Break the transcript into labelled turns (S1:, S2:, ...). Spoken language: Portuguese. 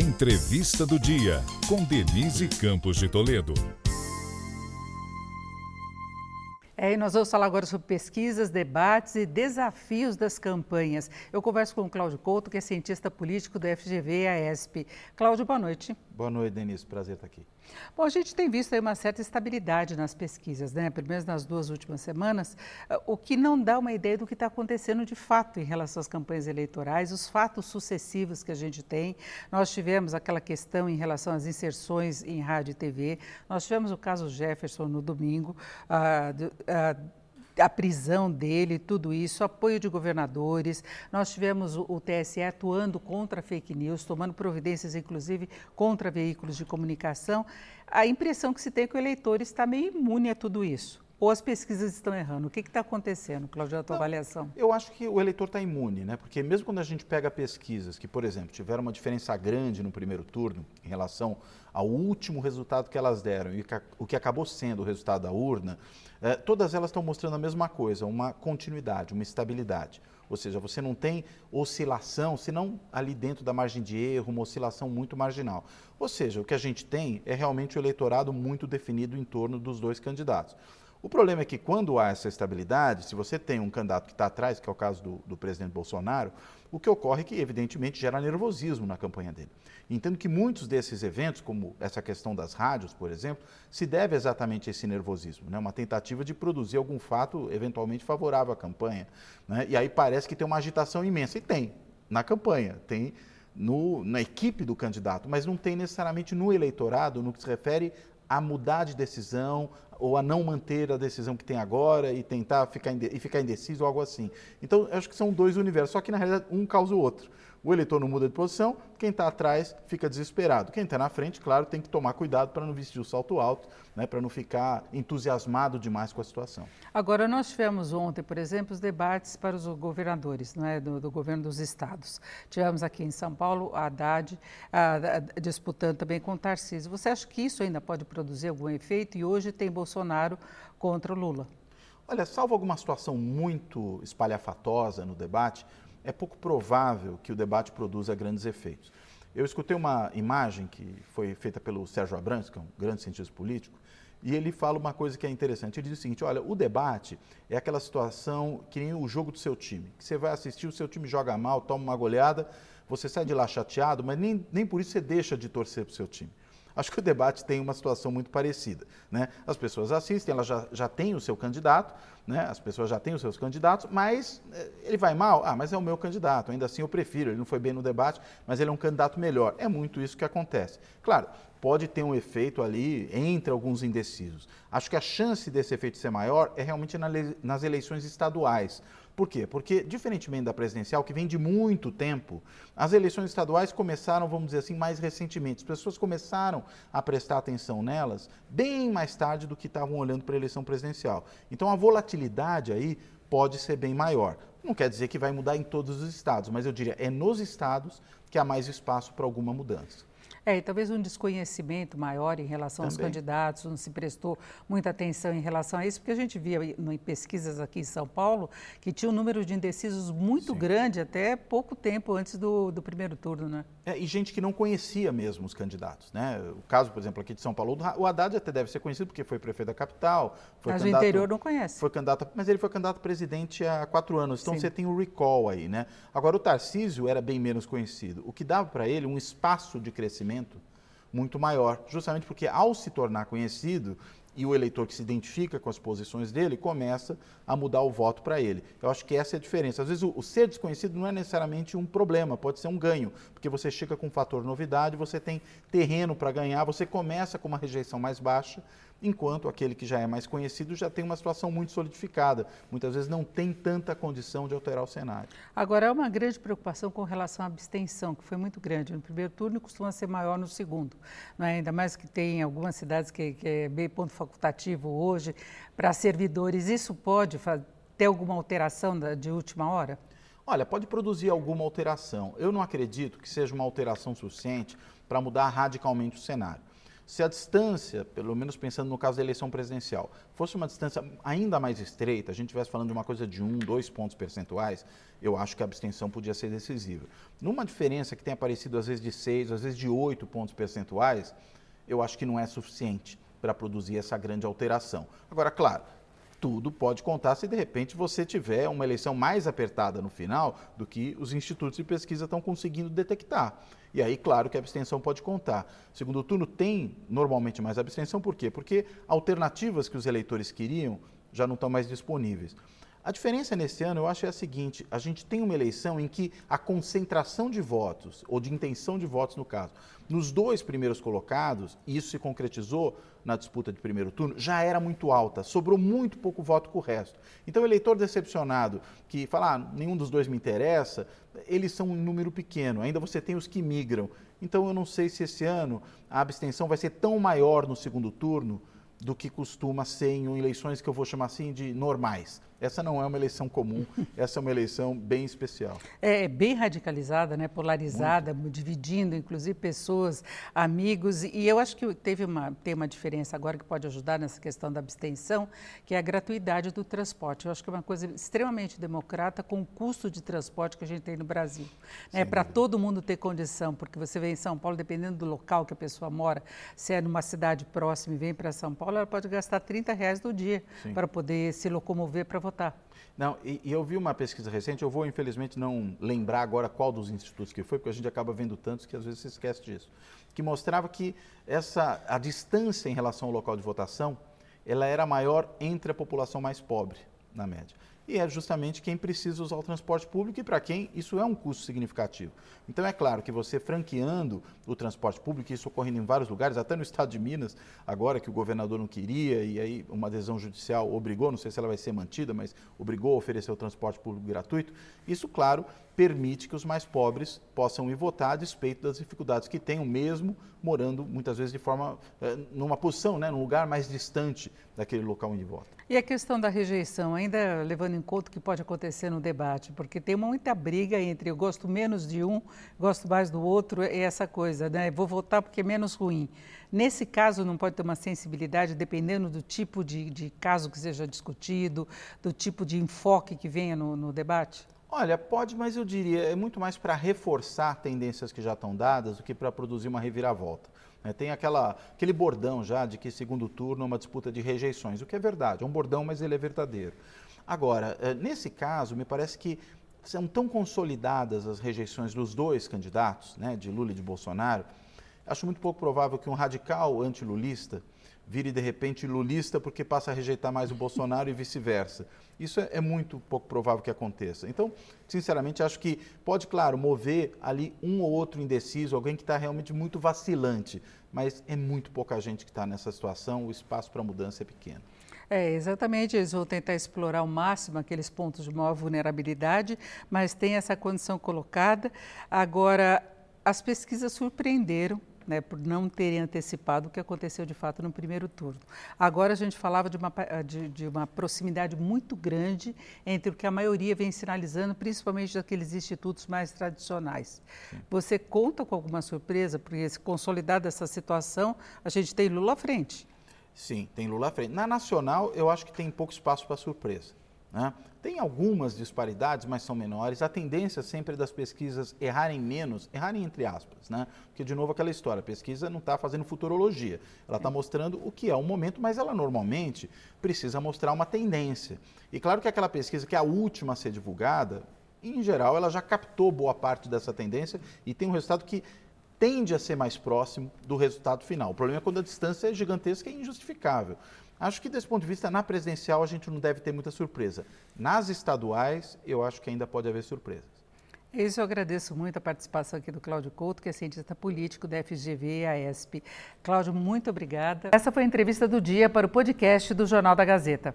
S1: Entrevista do Dia, com Denise Campos de Toledo.
S2: É, e nós vamos falar agora sobre pesquisas, debates e desafios das campanhas. Eu converso com o Cláudio Couto, que é cientista político do FGV e AESP. Cláudio, boa noite.
S3: Boa noite, Denise. Prazer estar aqui.
S2: Bom, a gente tem visto aí uma certa estabilidade nas pesquisas, né? Pelo menos nas duas últimas semanas, o que não dá uma ideia do que está acontecendo de fato em relação às campanhas eleitorais, os fatos sucessivos que a gente tem. Nós tivemos aquela questão em relação às inserções em rádio e TV, nós tivemos o caso Jefferson no domingo, ah, ah, a prisão dele, tudo isso, apoio de governadores. Nós tivemos o, TSE atuando contra fake news, tomando providências, inclusive, contra veículos de comunicação. A impressão que se tem é que o eleitor está meio imune a tudo isso. Ou as pesquisas estão errando? O que está acontecendo, Cláudio, a tua Não, avaliação?
S3: Eu acho que o eleitor está imune, né? Porque mesmo quando a gente pega pesquisas que, por exemplo, tiveram uma diferença grande no primeiro turno em relação ao último resultado que elas deram e o que acabou sendo o resultado da urna, eh, todas elas estão mostrando a mesma coisa, uma continuidade, uma estabilidade. Ou seja, você não tem oscilação, senão ali dentro da margem de erro, uma oscilação muito marginal. Ou seja, o que a gente tem é realmente o eleitorado muito definido em torno dos dois candidatos. O problema é que quando há essa estabilidade, se você tem um candidato que está atrás, que é o caso do, do, presidente Bolsonaro, o que ocorre é que, evidentemente, gera nervosismo na campanha dele. Entendo que muitos desses eventos, como essa questão das rádios, por exemplo, se deve exatamente a esse nervosismo, né? uma tentativa de produzir algum fato eventualmente favorável à campanha. Né? E aí parece que tem uma agitação imensa, e tem, na campanha, tem no, na equipe do candidato, mas não tem necessariamente no eleitorado, no que se refere a mudar de decisão ou a não manter a decisão que tem agora e tentar ficar, e ficar indeciso ou algo assim. Então, acho que são dois universos, só que na realidade um causa o outro. O eleitor não muda de posição, quem está atrás fica desesperado. Quem está na frente, claro, tem que tomar cuidado para não vestir o salto alto, né, para não ficar entusiasmado demais com a situação.
S2: Agora, nós tivemos ontem, por exemplo, os debates para os governadores né, do, do governo dos estados. Tivemos aqui em São Paulo a Haddad a, a, disputando também com o Tarcísio. Você acha que isso ainda pode produzir algum efeito? E hoje tem Bolsonaro contra o Lula.
S3: Olha, salvo alguma situação muito espalhafatosa no debate, é pouco provável que o debate produza grandes efeitos. Eu escutei uma imagem que foi feita pelo Sérgio Abrantes, que é um grande cientista político, e ele fala uma coisa que é interessante. Ele diz o seguinte: olha, o debate é aquela situação que nem o jogo do seu time. Que você vai assistir, o seu time joga mal, toma uma goleada, você sai de lá chateado, mas nem, nem por isso você deixa de torcer para o seu time. Acho que o debate tem uma situação muito parecida. Né? As pessoas assistem, elas já, já têm o seu candidato, né? as pessoas já têm os seus candidatos, mas eh, ele vai mal? Ah, mas é o meu candidato, ainda assim eu prefiro, ele não foi bem no debate, mas ele é um candidato melhor. É muito isso que acontece. Claro, pode ter um efeito ali entre alguns indecisos. Acho que a chance desse efeito ser maior é realmente nas eleições estaduais. Por quê? Porque, diferentemente da presidencial, que vem de muito tempo, as eleições estaduais começaram, vamos dizer assim, mais recentemente. As pessoas começaram a prestar atenção nelas bem mais tarde do que estavam olhando para a eleição presidencial. Então, a volatilidade aí pode ser bem maior. Não quer dizer que vai mudar em todos os estados, mas eu diria é nos estados que há mais espaço para alguma mudança.
S2: É, e talvez um desconhecimento maior em relação Também. aos candidatos, não se prestou muita atenção em relação a isso, porque a gente via em pesquisas aqui em São Paulo que tinha um número de indecisos muito Sim. grande até pouco tempo antes do, do primeiro turno, né?
S3: É, e gente que não conhecia mesmo os candidatos, né? O caso, por exemplo, aqui de São Paulo, o Haddad até deve ser conhecido porque foi prefeito da capital. Foi
S2: mas candidato, o interior não conhece.
S3: Foi candidato, mas ele foi candidato a presidente há quatro anos, então Sim. você tem o recall aí, né? Agora, o Tarcísio era bem menos conhecido, o que dava para ele um espaço de crescimento muito maior, justamente porque ao se tornar conhecido e o eleitor que se identifica com as posições dele começa a mudar o voto para ele. Eu acho que essa é a diferença. Às vezes o, o, ser desconhecido não é necessariamente um problema, pode ser um ganho, porque você chega com um fator novidade, você tem terreno para ganhar, você começa com uma rejeição mais baixa enquanto aquele que já é mais conhecido já tem uma situação muito solidificada, muitas vezes não tem tanta condição de alterar o cenário.
S2: Agora, há uma grande preocupação com relação à abstenção, que foi muito grande no primeiro turno e costuma ser maior no segundo. É? Ainda mais que tem algumas cidades que, que é bem ponto facultativo hoje para servidores. Isso pode ter alguma alteração de última hora?
S3: Olha, pode produzir alguma alteração. Eu não acredito que seja uma alteração suficiente para mudar radicalmente o cenário. Se a distância, pelo menos pensando no caso da eleição presidencial, fosse uma distância ainda mais estreita, a gente estivesse falando de uma coisa de um, dois pontos percentuais, eu acho que a abstenção podia ser decisiva. Numa diferença que tem aparecido às vezes de seis, às vezes de oito pontos percentuais, eu acho que não é suficiente para produzir essa grande alteração. Agora, claro, tudo pode contar se de repente você tiver uma eleição mais apertada no final do que os institutos de pesquisa estão conseguindo detectar. E aí, claro que a abstenção pode contar. Segundo turno tem normalmente mais abstenção, por quê? Porque alternativas que os eleitores queriam já não estão mais disponíveis. A diferença nesse ano, eu acho, é a seguinte: a gente tem uma eleição em que a concentração de votos, ou de intenção de votos no caso, nos dois primeiros colocados, e isso se concretizou na disputa de primeiro turno, já era muito alta, sobrou muito pouco voto com o resto. Então, eleitor decepcionado, que fala, ah, nenhum dos dois me interessa, eles são um número pequeno, ainda você tem os que migram. Então, eu não sei se esse ano a abstenção vai ser tão maior no segundo turno do que costuma ser em eleições que eu vou chamar assim de normais. Essa não é uma eleição comum, essa é uma eleição bem especial.
S2: É, bem radicalizada, né? polarizada, Muito. dividindo inclusive pessoas, amigos. E eu acho que teve uma, tem uma diferença agora que pode ajudar nessa questão da abstenção, que é a gratuidade do transporte. Eu acho que é uma coisa extremamente democrata com o custo de transporte que a gente tem no Brasil. Né? Para todo mundo ter condição, porque você vem em São Paulo, dependendo do local que a pessoa mora, se é numa cidade próxima e vem para São Paulo, ela pode gastar 30 reais do dia Sim. para poder se locomover para votar.
S3: Não, e, e, eu vi uma pesquisa recente, eu vou infelizmente não lembrar agora qual dos institutos que foi, porque a gente acaba vendo tantos que às vezes se esquece disso, que mostrava que essa, a distância em relação ao local de votação, ela era maior entre a população mais pobre, na média e é justamente quem precisa usar o transporte público e para quem isso é um custo significativo. Então é claro que você franqueando o transporte público, isso ocorrendo em vários lugares, até no estado de Minas, agora que o governador não queria e aí uma adesão judicial obrigou, não sei se ela vai ser mantida, mas obrigou a oferecer o transporte público gratuito, isso, claro, permite que os mais pobres possam ir votar a despeito das dificuldades que tenham, mesmo morando muitas vezes de forma, eh, numa posição, né, num lugar mais distante daquele local onde vota.
S2: E a questão da rejeição, ainda levando em conta o que pode acontecer no debate, porque tem muita briga entre eu gosto menos de um, gosto mais do outro, e essa coisa, né? Vou votar porque é menos ruim. Nesse caso, não pode ter uma sensibilidade, dependendo do tipo de, de caso que seja discutido, do tipo de enfoque que venha no, no debate?
S3: Olha, pode, mas eu diria, é muito mais para reforçar tendências que já estão dadas do que para produzir uma reviravolta. É, tem aquela, aquele bordão já de que segundo turno é uma disputa de rejeições, o que é verdade, é um bordão, mas ele é verdadeiro. Agora, é, nesse caso, me parece que são tão consolidadas as rejeições dos dois candidatos, né, de Lula e de Bolsonaro, acho muito pouco provável que um radical antilulista vire de repente lulista porque passa a rejeitar mais o Bolsonaro e vice-versa. Isso é, é, muito pouco provável que aconteça. Então, sinceramente, acho que pode, claro, mover ali um ou outro indeciso, alguém que está realmente muito vacilante, mas é muito pouca gente que está nessa situação, o espaço para mudança é pequeno.
S2: É, exatamente, eles vão tentar explorar ao máximo aqueles pontos de maior vulnerabilidade, mas tem essa condição colocada. Agora, as pesquisas surpreenderam né, por não terem antecipado o que aconteceu de fato no primeiro turno. Agora a gente falava de uma, de, de uma proximidade muito grande entre o que a maioria vem sinalizando, principalmente daqueles institutos mais tradicionais. Sim. Você conta com alguma surpresa, porque se consolidada essa situação, a gente tem Lula à frente.
S3: Sim, tem Lula à frente. Na nacional, eu acho que tem pouco espaço para surpresa. Né? Tem algumas disparidades, mas são menores. A tendência sempre das pesquisas errarem menos, errarem entre aspas, né? Porque, de novo, aquela história, a pesquisa não está fazendo futurologia. Ela está mostrando o que é o momento, mas ela normalmente precisa mostrar uma tendência. E claro que aquela pesquisa que é a última a ser divulgada, em geral, ela já captou boa parte dessa tendência e tem um resultado que tende a ser mais próximo do resultado final. O problema é quando a distância é gigantesca e injustificável. Acho que desse ponto de vista, na presidencial, a gente não deve ter muita surpresa. Nas estaduais, eu acho que ainda pode haver surpresas.
S2: Isso eu agradeço muito a participação aqui do Cláudio Couto, que é cientista político da FGV e AESP. Cláudio, muito obrigada. Essa foi a entrevista do dia para o podcast do Jornal da Gazeta.